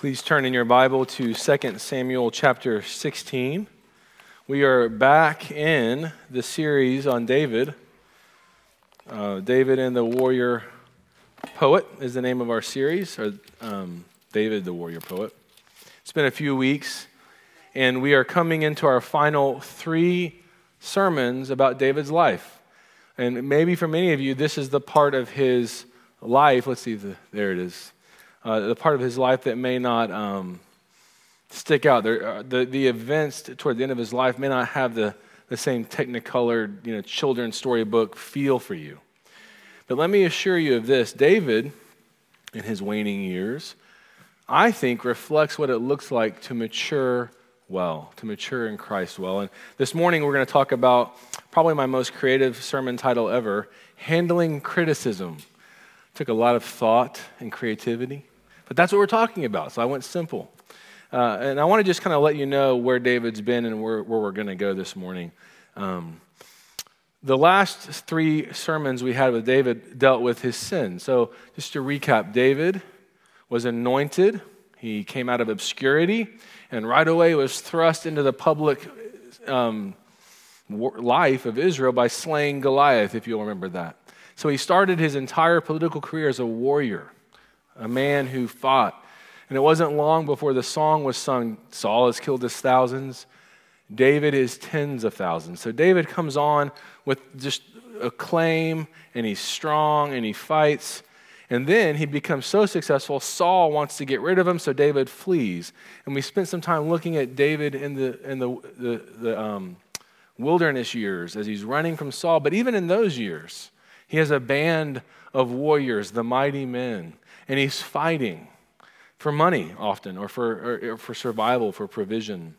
Please turn in your Bible to 2 Samuel chapter 16. We are back in the series on David. Uh, David and the Warrior Poet is the name of our series, or um, David the Warrior Poet. It's been a few weeks, and we are coming into our final three sermons about David's life. And maybe for many of you, this is the part of his life. Let's see, the, there it is uh, the part of his life that may not um, stick out. There, uh, the, the events toward the end of his life may not have the, the same technicolored, you know, children's storybook feel for you. But let me assure you of this David, in his waning years, I think reflects what it looks like to mature well, to mature in Christ well. And this morning we're going to talk about probably my most creative sermon title ever Handling Criticism. Took a lot of thought and creativity. But that's what we're talking about, so I went simple. Uh, and I want to just kind of let you know where David's been and where, where we're going to go this morning. Um, the last three sermons we had with David dealt with his sin. So, just to recap, David was anointed, he came out of obscurity, and right away was thrust into the public um, life of Israel by slaying Goliath, if you'll remember that. So, he started his entire political career as a warrior a man who fought. And it wasn't long before the song was sung Saul has killed his thousands, David is tens of thousands. So David comes on with just acclaim, and he's strong, and he fights. And then he becomes so successful, Saul wants to get rid of him, so David flees. And we spent some time looking at David in the, in the, the, the um, wilderness years as he's running from Saul. But even in those years, he has a band of warriors, the mighty men and he's fighting for money often or for, or, or for survival, for provision.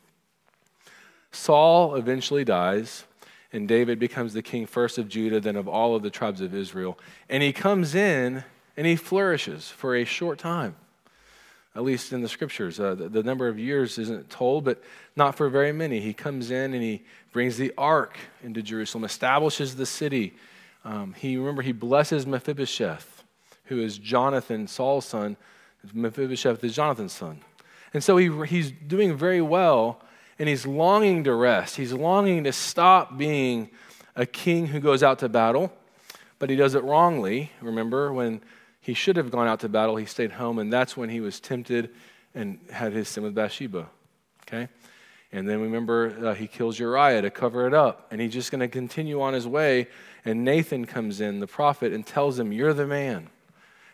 Saul eventually dies, and David becomes the king first of Judah, then of all of the tribes of Israel. And he comes in and he flourishes for a short time, at least in the scriptures. Uh, the, the, number of years isn't told, but not for very many. He comes in and he brings the ark into Jerusalem, establishes the city. Um, he remember he blesses Mephibosheth who is Jonathan, Saul's son. Mephibosheth is Jonathan's son. And so he, he's doing very well, and he's longing to rest. He's longing to stop being a king who goes out to battle, but he does it wrongly. Remember, when he should have gone out to battle, he stayed home, and that's when he was tempted and had his sin with Bathsheba. Okay? And then remember, uh, he kills Uriah to cover it up, and he's just going to continue on his way. And Nathan comes in, the prophet, and tells him, You're the man.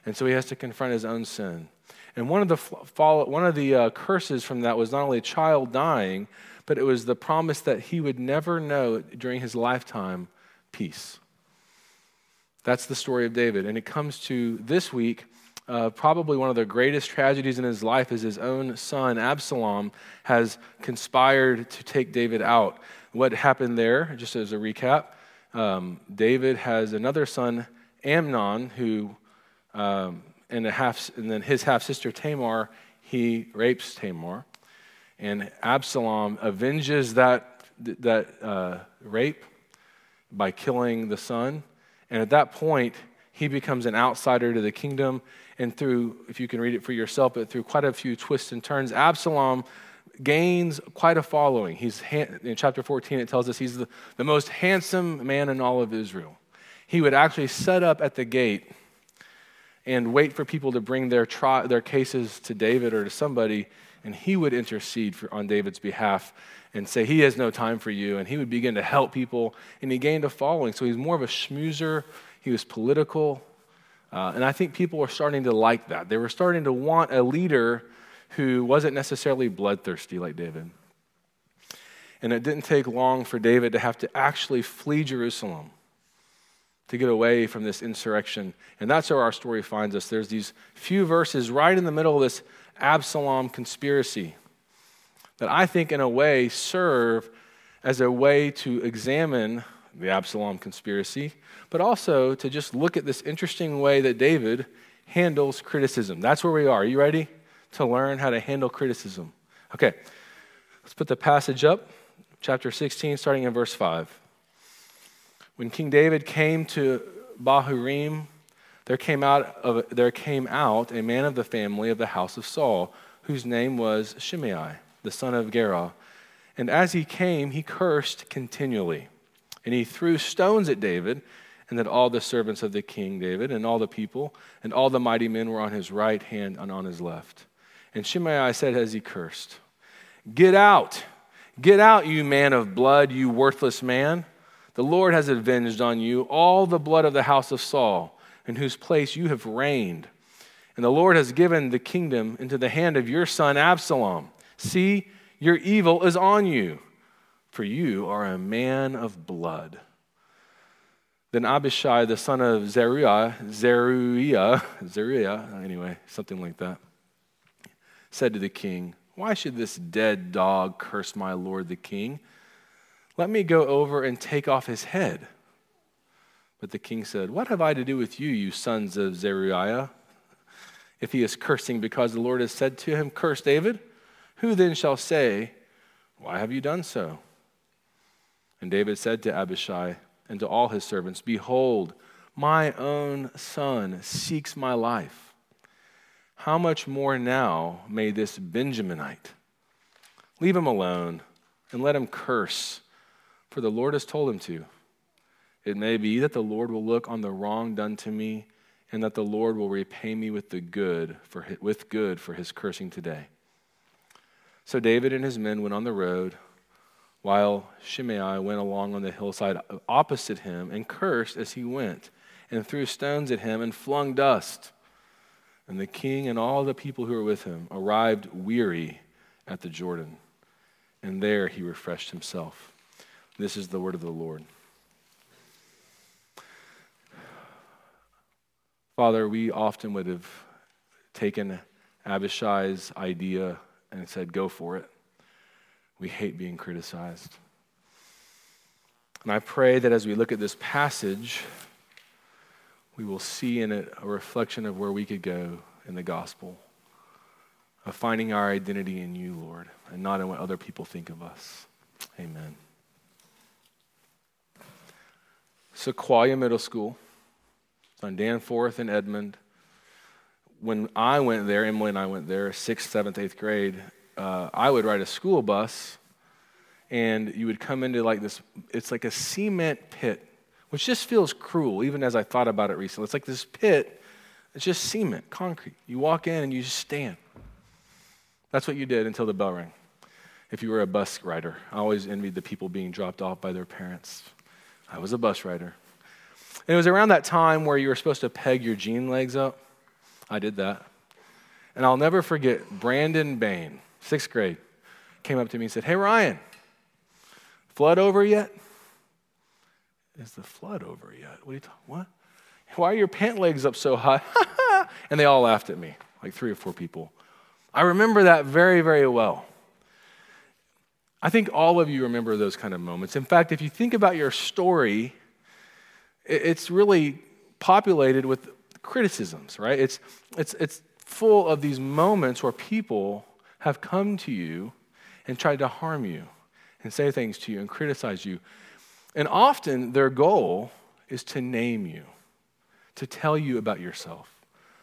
And so he has to confront his own sin. And one of the, follow, one of the uh, curses from that was not only a child dying, but it was the promise that he would never know during his lifetime peace. That's the story of David. And it comes to this week, uh, probably one of the greatest tragedies in his life is his own son, Absalom, has conspired to take David out. What happened there, just as a recap, um, David has another son, Amnon, who um, and, half, and then his half sister Tamar, he rapes Tamar. And Absalom avenges that, that uh, rape by killing the son. And at that point, he becomes an outsider to the kingdom. And through, if you can read it for yourself, but through quite a few twists and turns, Absalom gains quite a following. He's in chapter 14, it tells us he's the, the most handsome man in all of Israel. He would actually set up at the gate and wait for people to bring their, tri- their cases to David or to somebody, and he would intercede for, on David's behalf and say, He has no time for you. And he would begin to help people, and he gained a following. So he's more of a schmoozer, he was political. Uh, and I think people were starting to like that. They were starting to want a leader who wasn't necessarily bloodthirsty like David. And it didn't take long for David to have to actually flee Jerusalem to get away from this insurrection. And that's where our story finds us. There's these few verses right in the middle of this Absalom conspiracy that I think, in a way, serve as a way to examine the Absalom conspiracy, but also to just look at this interesting way that David handles criticism. That's where we are. Are you ready to learn how to handle criticism? Okay, let's put the passage up, chapter 16, starting in verse 5. When King David came to Bahurim, there came out, of, there came out a man of the family of the house of Saul, whose name was Shimei, the son of Gera. And as he came, he cursed continually. And he threw stones at David, and that all the servants of the king David, and all the people, and all the mighty men were on his right hand and on his left. And Shimei said as he cursed, Get out, get out, you man of blood, you worthless man. The Lord has avenged on you all the blood of the house of Saul, in whose place you have reigned. And the Lord has given the kingdom into the hand of your son Absalom. See, your evil is on you, for you are a man of blood. Then Abishai, the son of Zeruiah, Zeruiah, Zeruiah, anyway, something like that, said to the king, Why should this dead dog curse my lord the king? Let me go over and take off his head. But the king said, What have I to do with you, you sons of Zeruiah? If he is cursing because the Lord has said to him, Curse David, who then shall say, Why have you done so? And David said to Abishai and to all his servants, Behold, my own son seeks my life. How much more now may this Benjaminite? Leave him alone and let him curse, for the Lord has told him to. It may be that the Lord will look on the wrong done to me and that the Lord will repay me with the good for his, with good for his cursing today. So David and his men went on the road, while Shimei went along on the hillside opposite him and cursed as he went, and threw stones at him and flung dust. And the king and all the people who were with him arrived weary at the Jordan, and there he refreshed himself. This is the word of the Lord. Father, we often would have taken Abishai's idea and said, go for it. We hate being criticized. And I pray that as we look at this passage, we will see in it a reflection of where we could go in the gospel, of finding our identity in you, Lord, and not in what other people think of us. Amen. Sequoia Middle School on Danforth and Edmond. When I went there, Emily and I went there, sixth, seventh, eighth grade, uh, I would ride a school bus and you would come into like this, it's like a cement pit, which just feels cruel, even as I thought about it recently. It's like this pit, it's just cement, concrete. You walk in and you just stand. That's what you did until the bell rang. If you were a bus rider, I always envied the people being dropped off by their parents. I was a bus rider. And it was around that time where you were supposed to peg your jean legs up. I did that. And I'll never forget Brandon Bain, sixth grade, came up to me and said, Hey, Ryan, flood over yet? Is the flood over yet? What are you talking? What? Why are your pant legs up so high? and they all laughed at me, like three or four people. I remember that very, very well. I think all of you remember those kind of moments. In fact, if you think about your story, it's really populated with criticisms, right? It's, it's, it's full of these moments where people have come to you and tried to harm you and say things to you and criticize you. And often their goal is to name you, to tell you about yourself,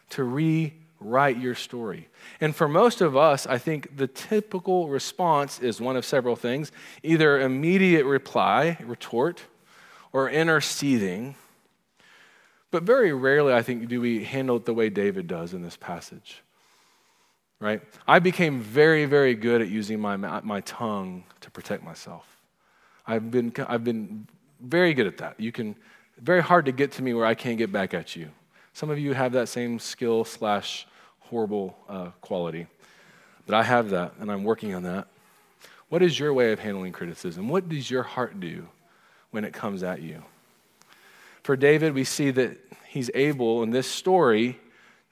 to rewrite your story. And for most of us, I think the typical response is one of several things either immediate reply, retort, or inner seething. But very rarely, I think, do we handle it the way David does in this passage. Right? I became very, very good at using my, my tongue to protect myself. I've been, I've been very good at that. You can, very hard to get to me where I can't get back at you. Some of you have that same skill slash horrible uh, quality. But I have that, and I'm working on that. What is your way of handling criticism? What does your heart do when it comes at you. For David, we see that he's able in this story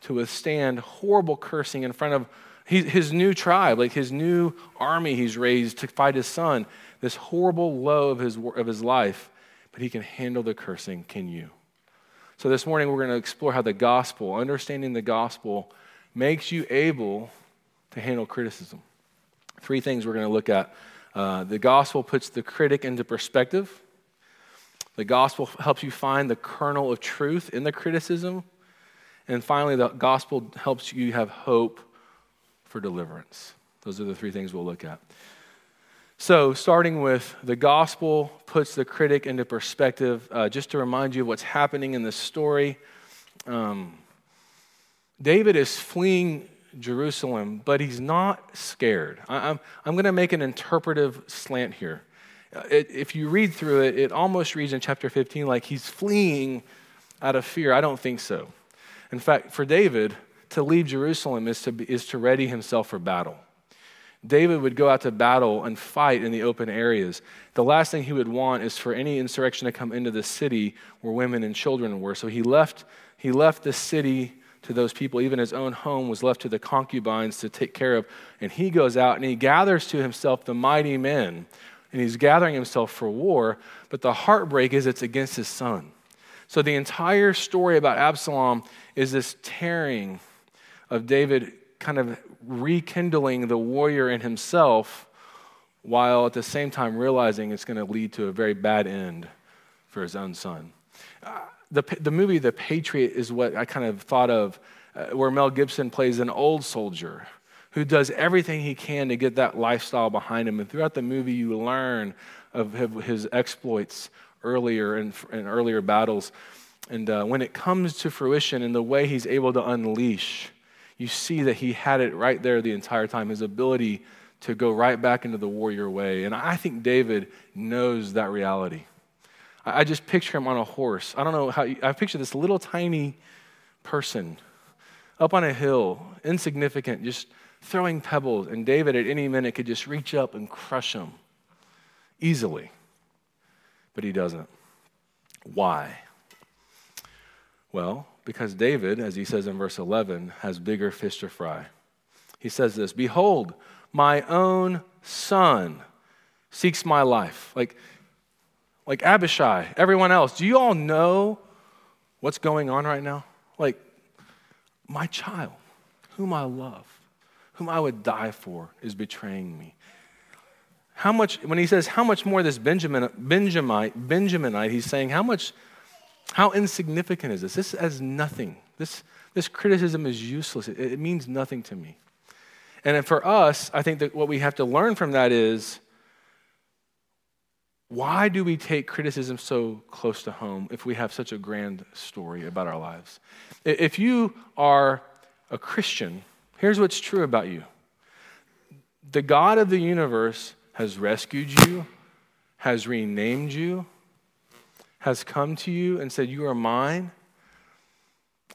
to withstand horrible cursing in front of his new tribe, like his new army he's raised to fight his son, this horrible low of his, of his life, but he can handle the cursing. Can you? So this morning we're going to explore how the gospel, understanding the gospel, makes you able to handle criticism. Three things we're going to look at. Uh, the gospel puts the critic into perspective. The gospel helps you find the kernel of truth in the criticism. And finally, the gospel helps you have hope for deliverance. Those are the three things we'll look at. So, starting with the gospel puts the critic into perspective. Uh, just to remind you of what's happening in this story, um, David is fleeing Jerusalem, but he's not scared. I, I'm, I'm going to make an interpretive slant here. Uh, it, if you read through it, it almost reads in chapter 15 like he's fleeing out of fear. I don't think so. In fact, for David, to leave Jerusalem is to, be, is to ready himself for battle. David would go out to battle and fight in the open areas. The last thing he would want is for any insurrection to come into the city where women and children were. So he left, he left the city to those people. Even his own home was left to the concubines to take care of. And he goes out and he gathers to himself the mighty men. And he's gathering himself for war. But the heartbreak is it's against his son. So the entire story about Absalom is this tearing of David kind of rekindling the warrior in himself while at the same time realizing it's going to lead to a very bad end for his own son. Uh, the, the movie The Patriot is what I kind of thought of, uh, where Mel Gibson plays an old soldier who does everything he can to get that lifestyle behind him. And throughout the movie, you learn of his exploits earlier in earlier battles. And uh, when it comes to fruition and the way he's able to unleash you see that he had it right there the entire time his ability to go right back into the warrior way. And I think David knows that reality. I just picture him on a horse. I don't know how, you, I picture this little tiny person up on a hill, insignificant, just throwing pebbles. And David at any minute could just reach up and crush him easily. But he doesn't. Why? Well, because David, as he says in verse 11, has bigger fish to fry. He says this Behold, my own son seeks my life. Like, like Abishai, everyone else. Do you all know what's going on right now? Like, my child, whom I love, whom I would die for, is betraying me. How much, when he says, how much more this Benjamin, Benjamite, Benjaminite, he's saying, how much how insignificant is this? This has nothing. This, this criticism is useless. It, it means nothing to me. And for us, I think that what we have to learn from that is why do we take criticism so close to home if we have such a grand story about our lives? If you are a Christian, here's what's true about you the God of the universe has rescued you, has renamed you, has come to you and said, You are mine.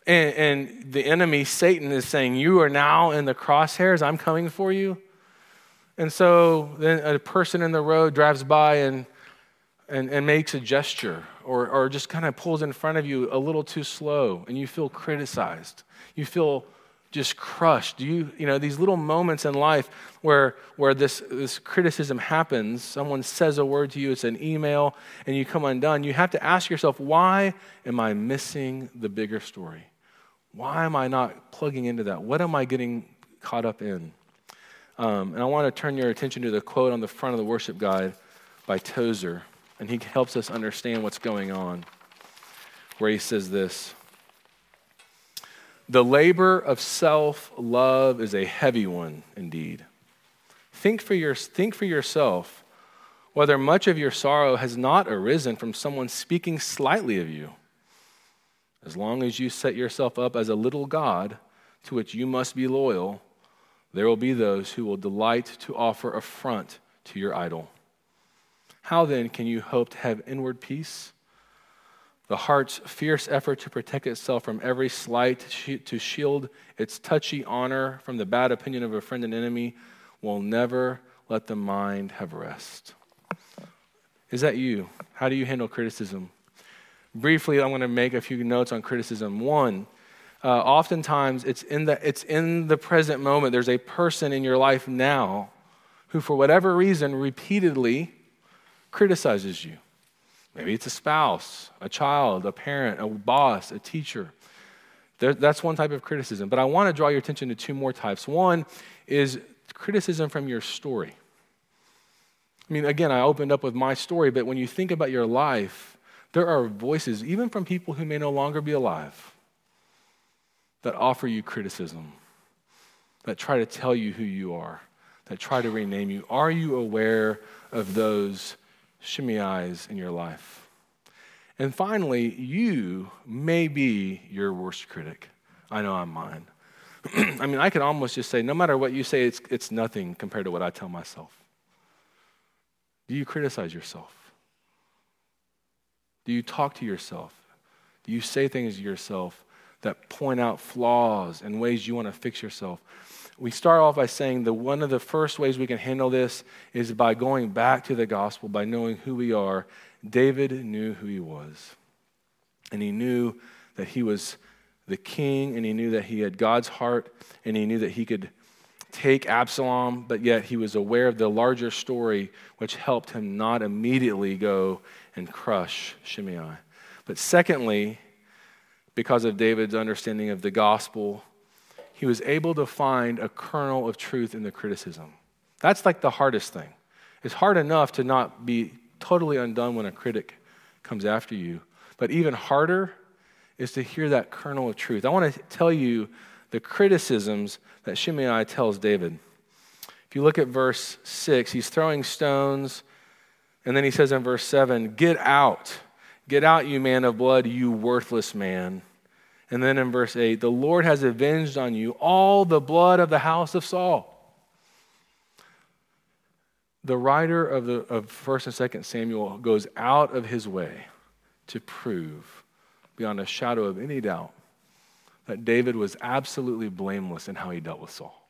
And, and, the enemy, Satan, is saying, You are now in the crosshairs. I'm coming for you. And so then a person in the road drives by and, and, and makes a gesture or, or just kind of pulls in front of you a little too slow, and you feel criticized. You feel just crushed? Do you, you know, these little moments in life where, where this, this criticism happens, someone says a word to you, it's an email, and you come undone, you have to ask yourself, why am I missing the bigger story? Why am I not plugging into that? What am I getting caught up in? Um, and I want to turn your attention to the quote on the front of the worship guide by Tozer, and he helps us understand what's going on, where he says this. The labor of self love is a heavy one indeed. Think for, your, think for yourself whether much of your sorrow has not arisen from someone speaking slightly of you. As long as you set yourself up as a little God to which you must be loyal, there will be those who will delight to offer affront to your idol. How then can you hope to have inward peace? The heart's fierce effort to protect itself from every slight, to shield its touchy honor from the bad opinion of a friend and enemy, will never let the mind have rest. Is that you? How do you handle criticism? Briefly, I'm going to make a few notes on criticism. One, uh, oftentimes it's in, the, it's in the present moment. There's a person in your life now who, for whatever reason, repeatedly criticizes you. Maybe it's a spouse, a child, a parent, a boss, a teacher. That's one type of criticism. But I want to draw your attention to two more types. One is criticism from your story. I mean, again, I opened up with my story, but when you think about your life, there are voices, even from people who may no longer be alive, that offer you criticism that try to tell you who you are, that try to rename you? Are you aware of those Shimei's in your life? And finally, you may be your worst critic. I know I'm mine. I mean, I could almost just say, no matter what you say, it's, it's nothing compared to what I tell myself. Do you criticize yourself? Do you talk to yourself? Do you say things to yourself that point out flaws and ways you want to fix yourself? We start off by saying that one of the first ways we can handle this is by going back to the gospel, by knowing who we are. David knew who he was, and he knew that he was the king, and he knew that he had God's heart, and he knew that he could take Absalom, but yet he was aware of the larger story, which helped him not immediately go and crush Shimei. But secondly, because of David's understanding of the gospel, he was able to find a kernel of truth in the criticism. That's like the hardest thing. It's hard enough to not be totally undone when a critic comes after you, but even harder is to hear that kernel of truth. I want to tell you the criticisms that Shimei tells David. If you look at verse 6, he's throwing stones, and then he says in verse 7, Get out, get out, you man of blood, you worthless man. And then in verse 8, the Lord has avenged on you all the blood of the house of Saul. The writer of, the, of 1st and 2nd Samuel goes out of his way to prove, beyond a shadow of any doubt, that David was absolutely blameless in how he dealt with Saul.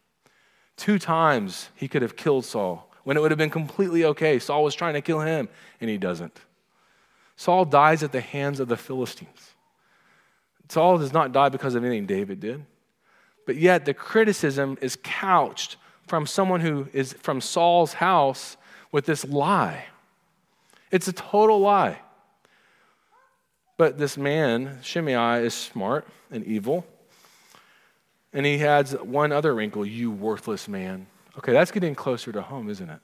Two times he could have killed Saul when it would have been completely okay. Saul was trying to kill him, and he doesn't. Saul dies at the hands of the Philistines. Saul does not die because of anything David did. But yet, the criticism is couched from someone who is from Saul's house with this lie. It's a total lie. But this man, Shimei, is smart and evil. And he adds one other wrinkle you worthless man. Okay, that's getting closer to home, isn't it?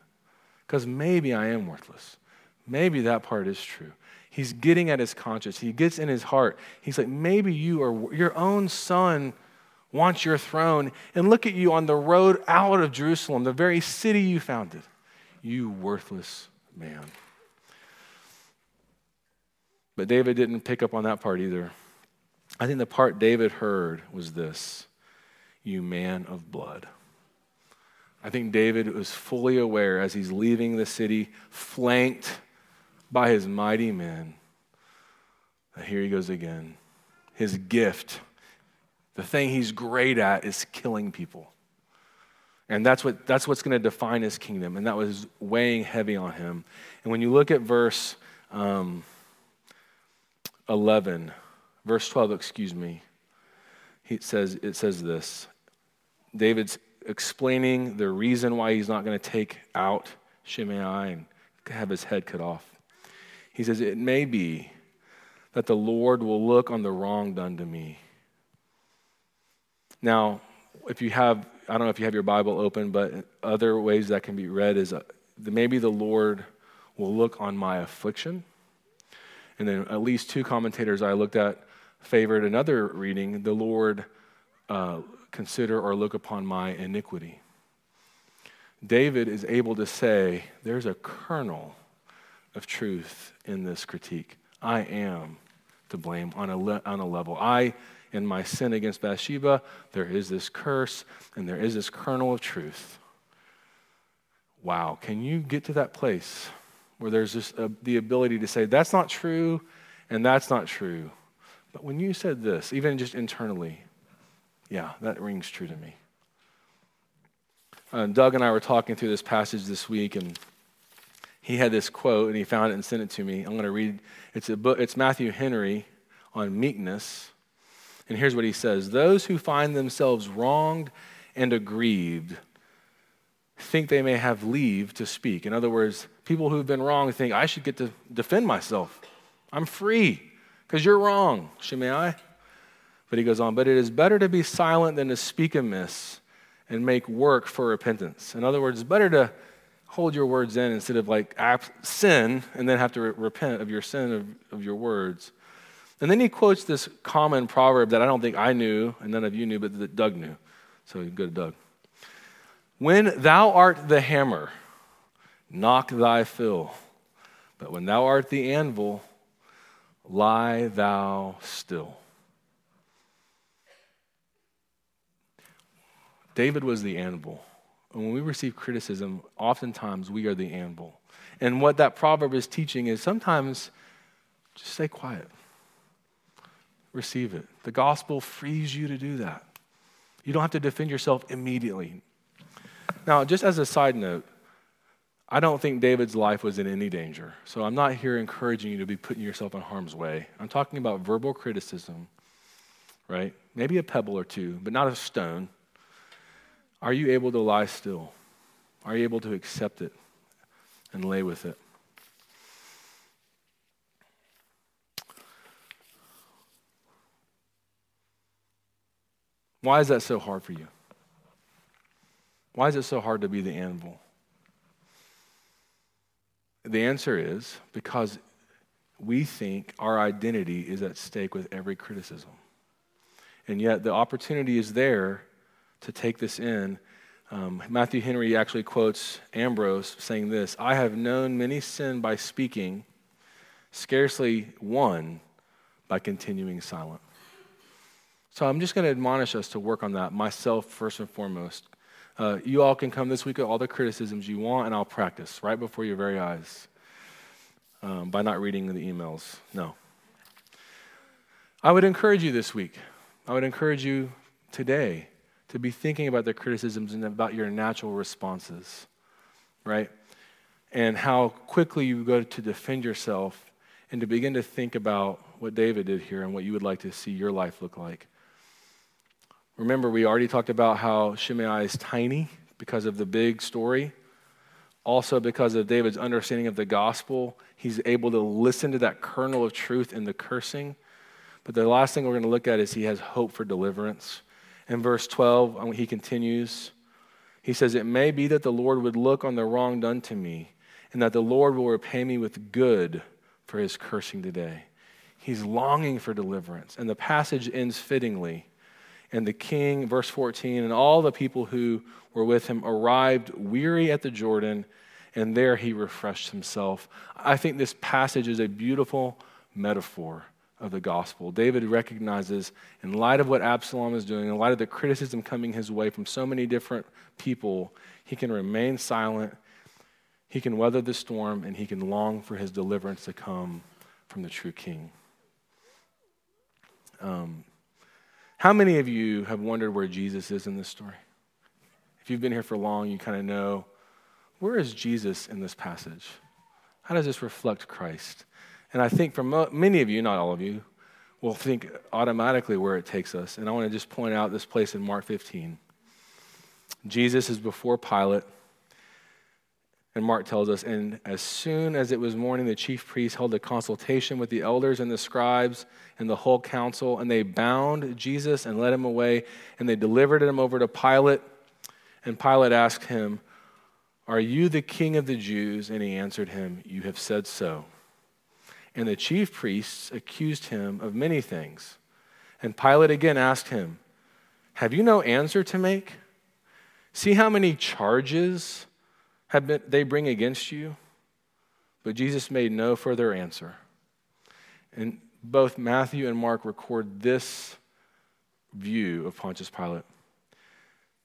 Because maybe I am worthless. Maybe that part is true. He's getting at his conscience. He gets in his heart. He's like, maybe you are, your own son wants your throne. And look at you on the road out of Jerusalem, the very city you founded. You worthless man. But David didn't pick up on that part either. I think the part David heard was this You man of blood. I think David was fully aware as he's leaving the city, flanked by his mighty men, here he goes again. His gift, the thing he's great at, is killing people. And that's, what, that's what's going to define his kingdom. And that was weighing heavy on him. And when you look at verse. Um, 11, verse 12, excuse me, he says, it says this David's explaining the reason why he's not going to take out Shimei and have his head cut off. He says, It may be that the Lord will look on the wrong done to me. Now, if you have, I don't know if you have your Bible open, but other ways that can be read is uh, maybe the Lord will look on my affliction and then at least two commentators I looked at favored another reading the Lord uh, consider or look upon my iniquity. David is able to say, there's a kernel of truth in this critique. I am to blame on a, le- on a level. I, in my sin against Bathsheba, there is this curse and there is this kernel of truth. Wow, can you get to that place? where there's a, the ability to say, that's not true and that's not true. But when you said this, even just internally, yeah, that rings true to me. Uh, Doug and I were talking through this passage this week, and he had this quote, and he found it and sent it to me. I'm going to read. It's a book. It's Matthew Henry on meekness, and here's what he says: Those who find themselves wronged and aggrieved think they may have leave to speak. In other words, people who've been wrong think, I should get to defend myself. I'm free because you're wrong, Shimei. But he goes on, but it is better to be silent than to speak amiss and make work for repentance. In other words, it's better to hold your words in instead of like sin and then have to re- repent of your sin of, of your words. And then he quotes this common proverb that I don't think I knew and none of you knew, but that Doug knew. So go to Doug. When thou art the hammer, knock thy fill. But when thou art the anvil, lie thou still. David was the anvil. And when we receive criticism, oftentimes we are the anvil. And what that proverb is teaching is sometimes just stay quiet, receive it. The gospel frees you to do that. You don't have to defend yourself immediately. Now, just as a side note, I don't think David's life was in any danger. So I'm not here encouraging you to be putting yourself in harm's way. I'm talking about verbal criticism, right? Maybe a pebble or two, but not a stone. Are you able to lie still? Are you able to accept it and lay with it? Why is that so hard for you? Why is it so hard to be the anvil? The answer is because we think our identity is at stake with every criticism. And yet the opportunity is there to take this in. Um, Matthew Henry actually quotes Ambrose saying this I have known many sin by speaking, scarcely one by continuing silent. So I'm just going to admonish us to work on that, myself first and foremost. Uh, you all can come this week with all the criticisms you want, and I'll practice right before your very eyes um, by not reading the emails. No. I would encourage you this week. I would encourage you today to be thinking about the criticisms and about your natural responses, right? And how quickly you go to defend yourself and to begin to think about what David did here and what you would like to see your life look like. Remember, we already talked about how Shimei is tiny because of the big story. Also, because of David's understanding of the gospel, he's able to listen to that kernel of truth in the cursing. But the last thing we're going to look at is he has hope for deliverance. In verse 12, um, he continues. He says, It may be that the Lord would look on the wrong done to me, and that the Lord will repay me with good for his cursing today. He's longing for deliverance. And the passage ends fittingly. And the king, verse 14, and all the people who were with him arrived weary at the Jordan, and there he refreshed himself. I think this passage is a beautiful metaphor of the gospel. David recognizes, in light of what Absalom is doing, in light of the criticism coming his way from so many different people, he can remain silent, he can weather the storm, and he can long for his deliverance to come from the true king. Um, how many of you have wondered where Jesus is in this story? If you've been here for long, you kind of know where is Jesus in this passage? How does this reflect Christ? And I think for mo- many of you, not all of you, will think automatically where it takes us. And I want to just point out this place in Mark 15. Jesus is before Pilate. And Mark tells us, and as soon as it was morning, the chief priests held a consultation with the elders and the scribes and the whole council, and they bound Jesus and led him away, and they delivered him over to Pilate. And Pilate asked him, Are you the king of the Jews? And he answered him, You have said so. And the chief priests accused him of many things. And Pilate again asked him, Have you no answer to make? See how many charges have been, they bring against you? But Jesus made no further answer. And both Matthew and Mark record this view of Pontius Pilate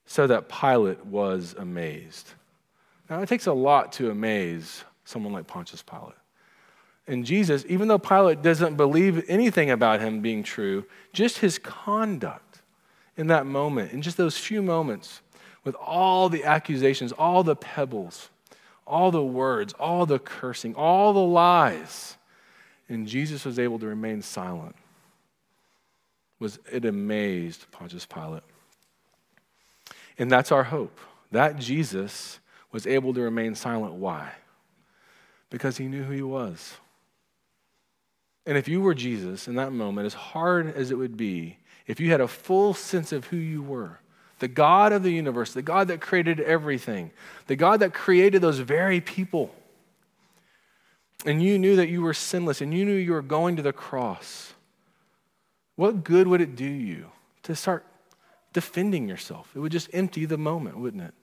so that Pilate was amazed. Now, it takes a lot to amaze someone like Pontius Pilate. And Jesus, even though Pilate doesn't believe anything about him being true, just his conduct in that moment, in just those few moments, with all the accusations, all the pebbles, all the words, all the cursing, all the lies. And Jesus was able to remain silent. Was it amazed Pontius Pilate? And that's our hope. That Jesus was able to remain silent. Why? Because he knew who he was. And if you were Jesus in that moment, as hard as it would be, if you had a full sense of who you were, the God of the universe, the God that created everything, the God that created those very people. And you knew that you were sinless and you knew you were going to the cross. What good would it do you to start defending yourself? It would just empty the moment, wouldn't it?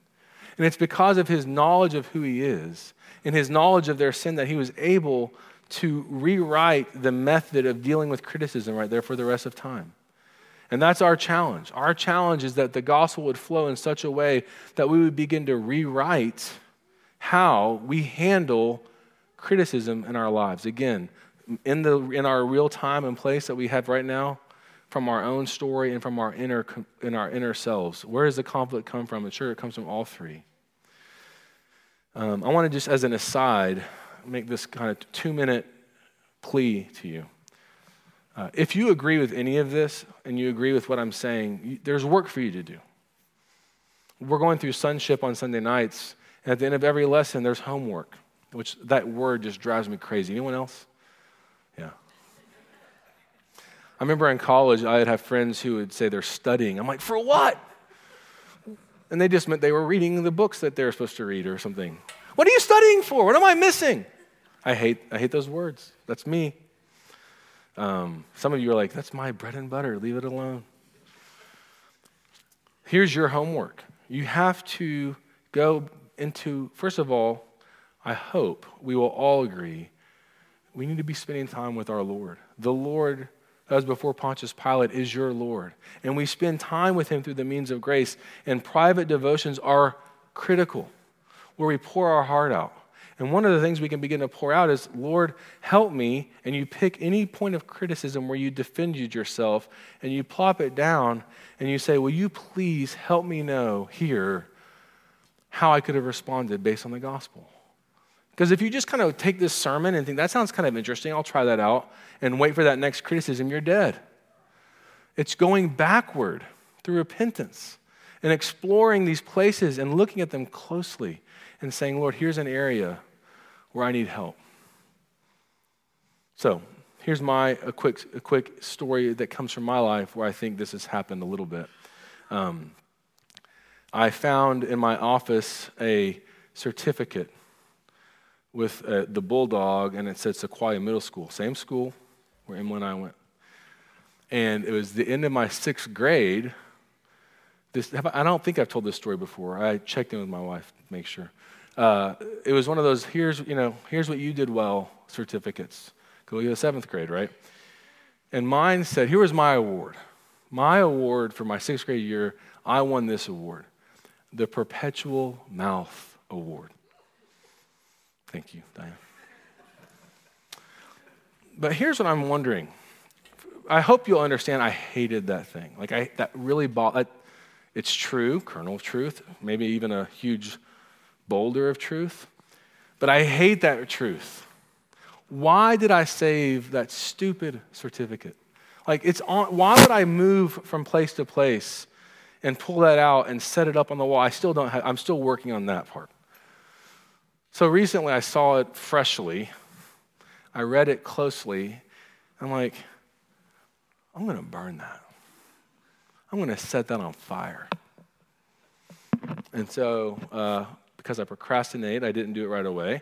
And it's because of his knowledge of who he is and his knowledge of their sin that he was able to rewrite the method of dealing with criticism right there for the rest of time. And that's our challenge. Our challenge is that the gospel would flow in such a way that we would begin to rewrite how we handle criticism in our lives. Again, in, the, in our real time and place that we have right now, from our own story and from our inner, in our inner selves. Where does the conflict come from? And sure, it comes from all three. Um, I want to just, as an aside, make this kind of two minute plea to you. Uh, if you agree with any of this and you agree with what I'm saying, there's work for you to do. We're going through sonship on Sunday nights, and at the end of every lesson, there's homework, which that word just drives me crazy. Anyone else? Yeah. I remember in college, I'd have friends who would say they're studying. I'm like, for what? And they just meant they were reading the books that they're supposed to read or something. What are you studying for? What am I missing? I hate, I hate those words. That's me. Um, some of you are like, that's my bread and butter. Leave it alone. Here's your homework. You have to go into, first of all, I hope we will all agree we need to be spending time with our Lord. The Lord that was before Pontius Pilate is your Lord. And we spend time with him through the means of grace. And private devotions are critical, where we pour our heart out. And one of the things we can begin to pour out is, Lord, help me. And you pick any point of criticism where you defended yourself and you plop it down and you say, Will you please help me know here how I could have responded based on the gospel? Because if you just kind of take this sermon and think, that sounds kind of interesting, I'll try that out, and wait for that next criticism, you're dead. It's going backward through repentance and exploring these places and looking at them closely and saying, Lord, here's an area where I need help. So, here's my a quick, a quick story that comes from my life where I think this has happened a little bit. Um, I found in my office a certificate with uh, the Bulldog, and it said Sequoia Middle School, same school where Emily and I went. And it was the end of my sixth grade. This, I don't think I've told this story before. I checked in with my wife to make sure. Uh, it was one of those here's you know here's what you did well certificates. Go to the seventh grade, right? And mine said, here was my award. My award for my sixth grade year, I won this award, the Perpetual Mouth Award. Thank you, Diane. But here's what I'm wondering. I hope you'll understand I hated that thing. Like, I, that really bought, it's true, kernel of truth, maybe even a huge boulder of truth. But I hate that truth. Why did I save that stupid certificate? Like, it's on, why would I move from place to place and pull that out and set it up on the wall? I still don't have, I'm still working on that part. So recently I saw it freshly. I read it closely. I'm like, I'm going to burn that. I'm going to set that on fire. And so, uh, because I procrastinate, I didn't do it right away.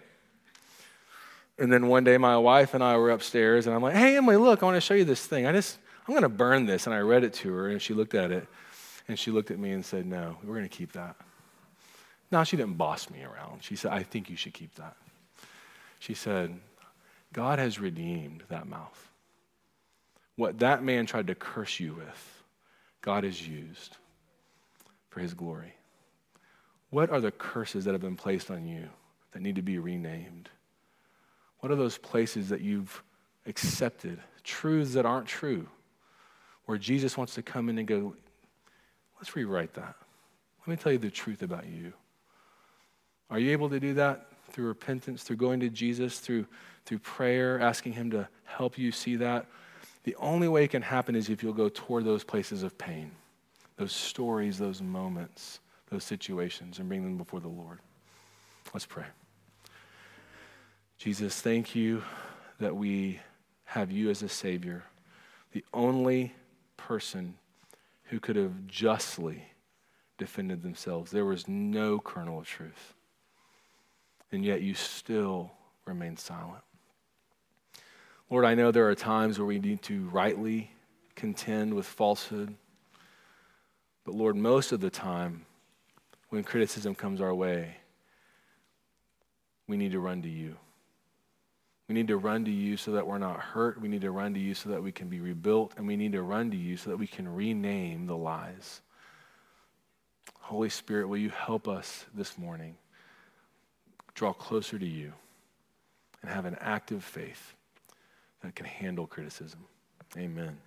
And then one day, my wife and I were upstairs, and I'm like, "Hey, Emily, look, I want to show you this thing. I just, I'm going to burn this." And I read it to her, and she looked at it, and she looked at me and said, "No, we're going to keep that." Now, she didn't boss me around. She said, I think you should keep that. She said, God has redeemed that mouth. What that man tried to curse you with, God has used for his glory. What are the curses that have been placed on you that need to be renamed? What are those places that you've accepted, truths that aren't true, where Jesus wants to come in and go, let's rewrite that. Let me tell you the truth about you. Are you able to do that through repentance, through going to Jesus, through, through prayer, asking Him to help you see that? The only way it can happen is if you'll go toward those places of pain, those stories, those moments, those situations, and bring them before the Lord. Let's pray. Jesus, thank you that we have you as a Savior, the only person who could have justly defended themselves. There was no kernel of truth and yet you still remain silent. Lord, I know there are times where we need to rightly contend with falsehood, but Lord, most of the time, when criticism comes our way, we need to run to you. We need to run to you so that we're not hurt. We need to run to you so that we can be rebuilt. And we need to run to you so that we can rename the lies. Holy Spirit, will you help us this morning draw closer to you and have an active faith that can handle criticism? Amen.